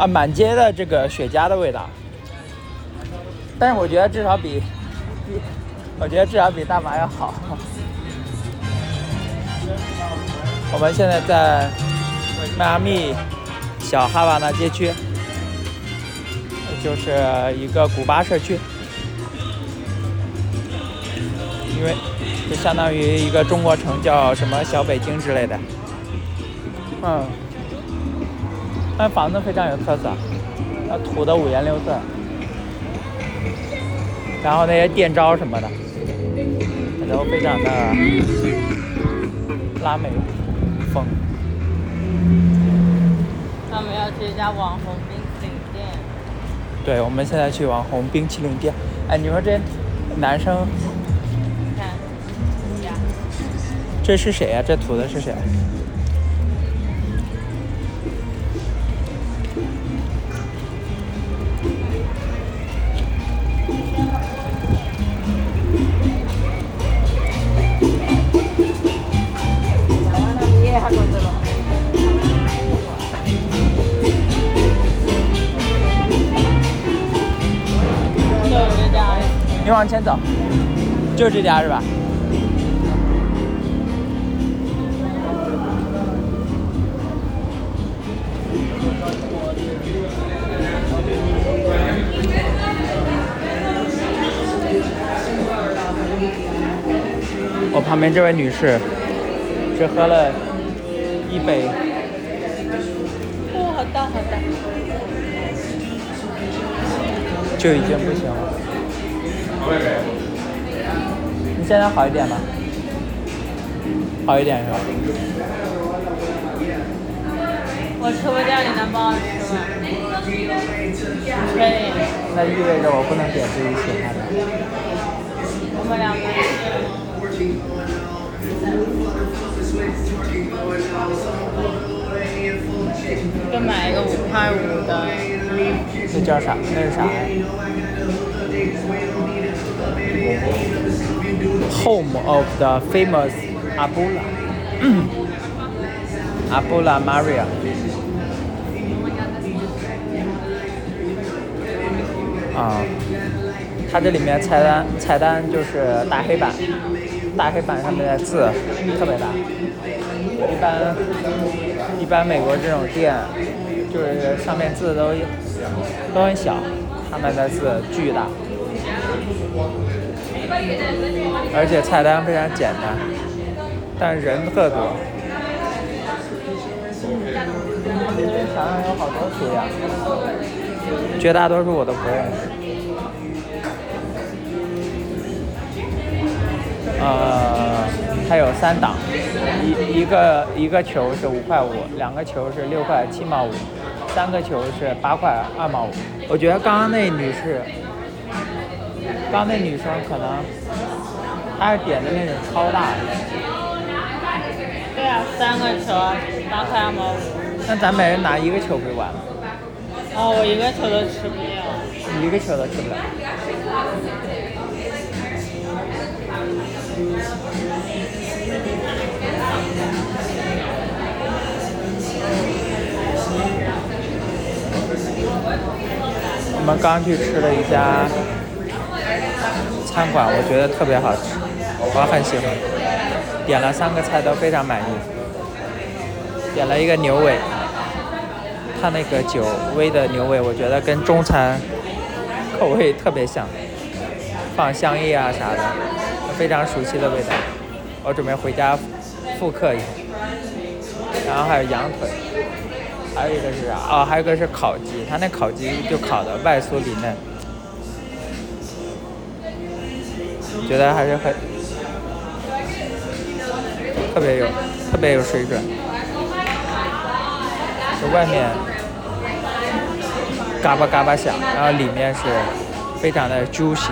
啊，满街的这个雪茄的味道。但是我觉得至少比比，我觉得至少比大麻要好。我们现在在迈阿密小哈瓦那街区，就是一个古巴社区，因为就相当于一个中国城，叫什么小北京之类的。嗯，那房子非常有特色，那涂的五颜六色。然后那些电招什么的，都非常的拉美风。他们要去一家网红冰淇淋店。对，我们现在去网红冰淇淋店。哎，你说这男生，看，呀，这是谁呀？这涂的是谁？你往前走，就这家是吧？我旁边这位女士只喝了一杯。哦，好大好大。就已经不行了。你现在好一点吗？好一点是吧？我吃不掉，你能帮我吃吗？可以。那意味着我不能点自己喜欢的。我们两个。就买一个五块五的。那叫啥？那是啥呀？Home of the famous Abula. Abula Maria. 啊，它这里面菜单菜单就是大黑板，大黑板上面的字特别大。一般一般美国这种店，就是上面字都都很小，他们的字巨大，而且菜单非常简单，但人特多。这边墙上有好多书呀，绝大多数我都不认识。呃，它有三档，一一个一个球是五块五，两个球是六块七毛五，三个球是八块二毛五。我觉得刚刚那女士，刚刚那女生可能她是点的那种超大的。对啊，三个球八块二毛五。那咱每人拿一个球不就完了？哦，我一个球都吃不了。你一个球都吃不了。我们刚去吃了一家餐馆，我觉得特别好吃，我很喜欢。点了三个菜都非常满意，点了一个牛尾，它那个酒煨的牛尾，我觉得跟中餐口味特别像，放香叶啊啥的，非常熟悉的味道。我准备回家复刻一下。然后还有羊腿，还有一个是啥？哦，还有一个是烤鸡，它那烤鸡就烤的外酥里嫩，觉得还是很特别有特别有水准。就外面嘎巴嘎巴响，然后里面是非常的 juicy。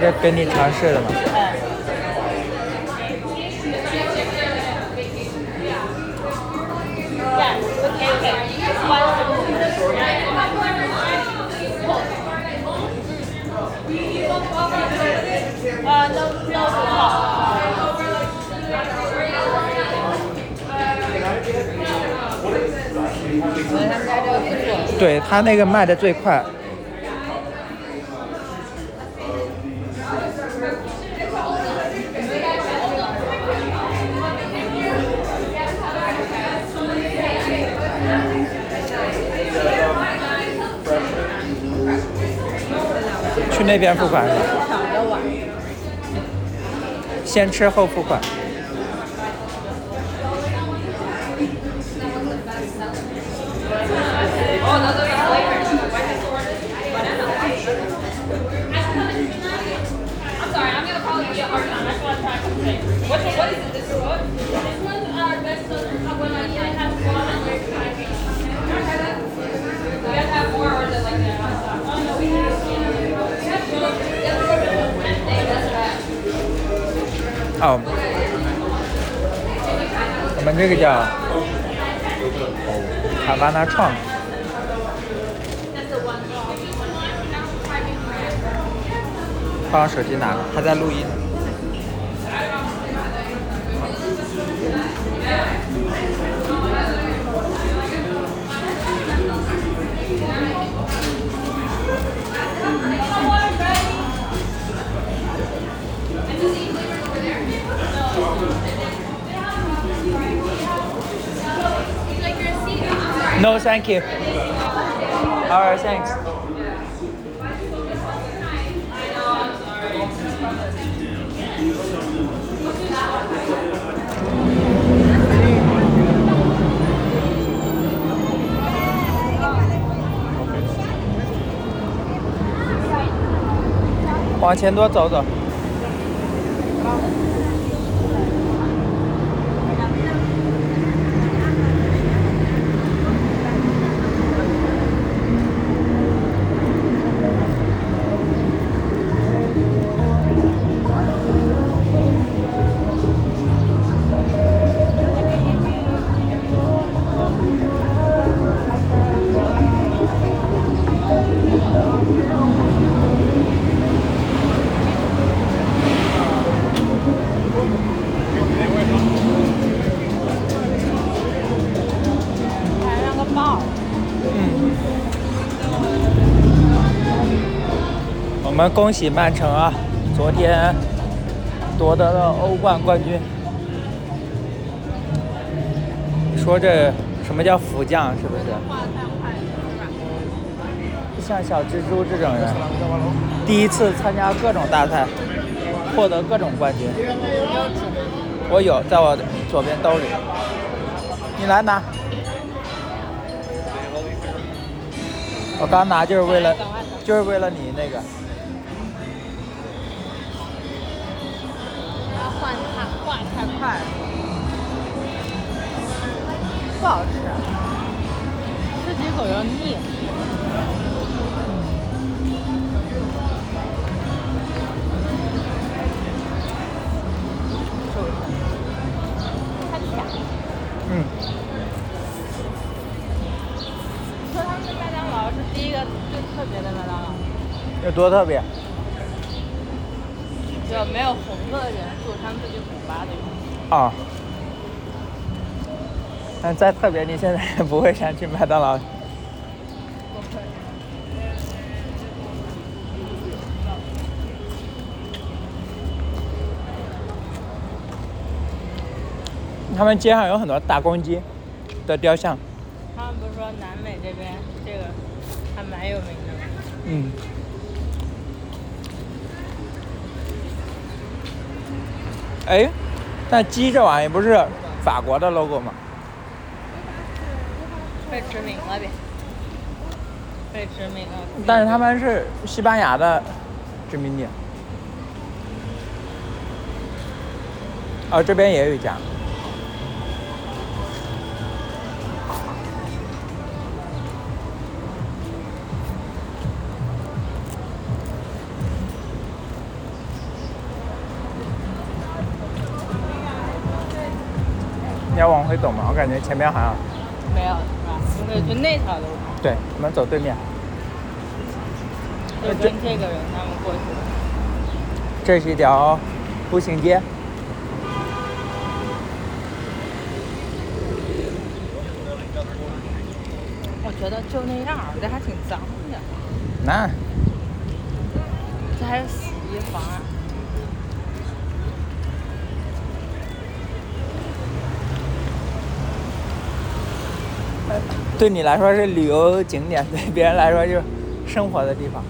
这给你尝试了吧？对，他那个卖的最快。去那边付款。先吃后付款。哦我们这个叫卡巴纳创把我手机拿了他在录音。No, thank you. All right, thanks. 往前多走走。 我们恭喜曼城啊，昨天夺得了欧冠冠军。说这什么叫福将是不是？像小蜘蛛这种人，第一次参加各种大赛，获得各种冠军。我有，在我左边兜里。你来拿。我刚拿就是为了，就是为了你那个。换太画太快了，不好吃，吃几口要腻。是不是？太甜了。嗯，说他们的麦当劳是第一个最特别的麦当劳，有多特别？就没有红色的元素，他们自己补发的。啊、但再特别，你现在也不会想去麦当劳。不会。他们街上有很多大公鸡的雕像。他们不是说南美这边这个还蛮有名的吗？嗯。哎，但鸡这玩意不是法国的 logo 吗？被殖民了呗，被殖民了。但是他们是西班牙的殖民地。哦，这边也有一家。你要往回走吗？我感觉前面好像没有是吧？应该去那条路，对，我们走对面。就跟这个人他们过去。这是一条步行街。我觉得就那样，这还挺脏的。那这还有洗衣房啊。对你来说是旅游景点，对别人来说就是生活的地方。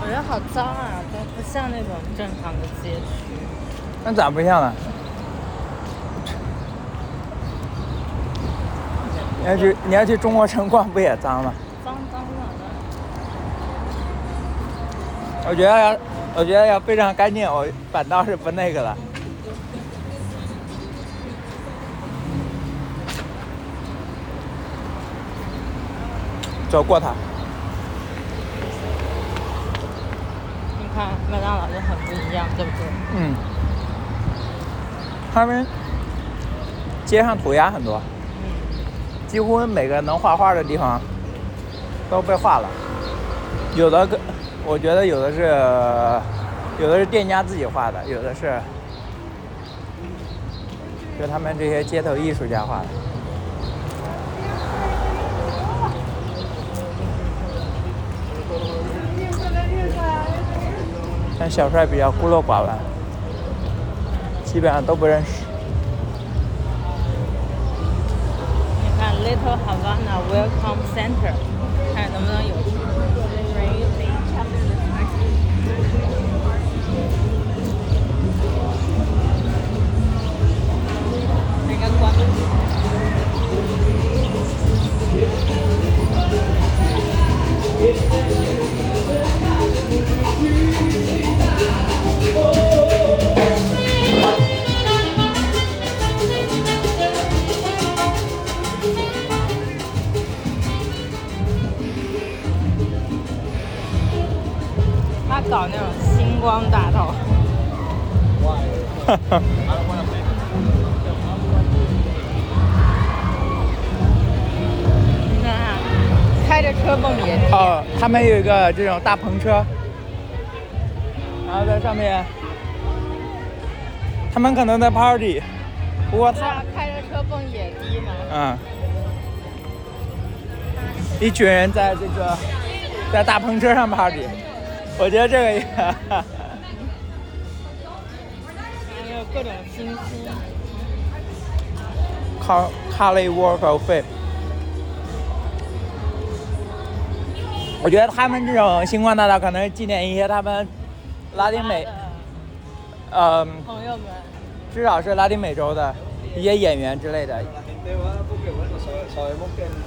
我觉得好脏啊，这不像那种正常的街区。那咋不像呢？你要去你要去中国城逛，不也脏吗？脏脏的。我觉得要，我觉得要非常干净，我反倒是不那个了。走过它，你看麦当劳就很不一样，对不对？嗯，他们街上涂鸦很多，几乎每个能画画的地方都被画了，有的个，我觉得有的是，有的是店家自己画的，有的是，就他们这些街头艺术家画的。但小帅比较孤陋寡闻，基本上都不认识。你看 Little Havana Welcome Center，看能不能有他搞那种星光大道，着车蹦野迪。哦，他们有一个这种大篷车，然后在上面，他们可能在 party，不过他开着车蹦野迪呢。嗯，一群人在这个在大篷车上 party，我觉得这个也，还有各种星星。靠 Cali Walk of Fame。我觉得他们这种星光大道可能是纪念一些他们拉丁美，嗯、朋友们，至少是拉丁美洲的一些演员之类的。gente va porque bueno, sabe- sabemos que el-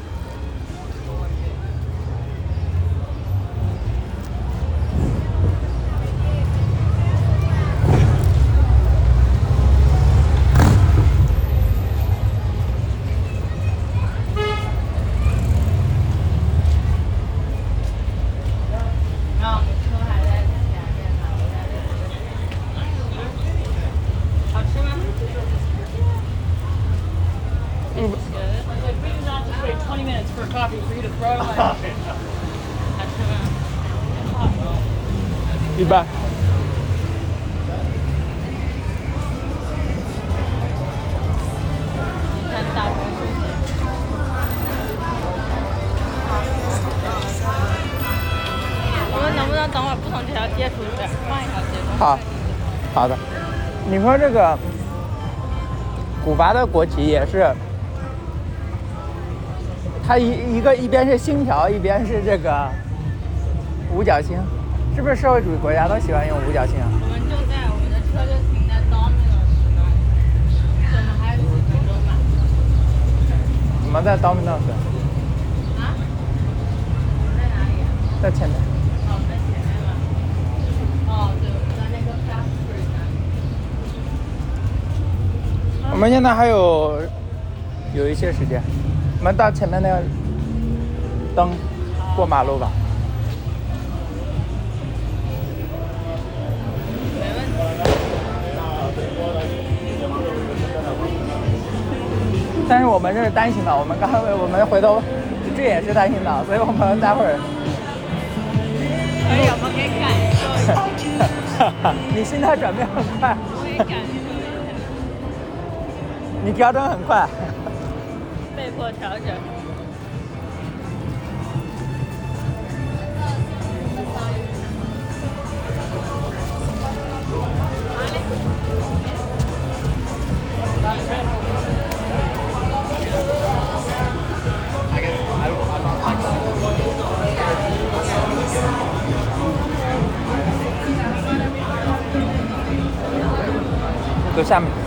然后我们车还在前面呢，好吃吗？Like, we do not just wait 20 minutes for coffee for you to throw it away. 好吃吗？一般。我们能不能等会儿不从这条街出去，换一条街？好，好的。你说这个古巴的国旗也是，它一一个一边是星条，一边是这个五角星，是不是社会主义国家都喜欢用五角星啊？我们就在我们的车就停在 Domino's 那儿，我们还有几分钟吧。怎么在 Domino's？啊？我们在哪里啊？在前面。哦，在前面吗？哦，对，我们在那个 Fast Food 那里。我们现在还有有一些时间，我们到前面那个灯过马路吧。但是我们这是单行道，我们刚才我们回头这也是单行道，所以我们待会儿可以，我们可以感受一下。你心态转变很快，我也感觉 你调整很快。被迫调整。走下面。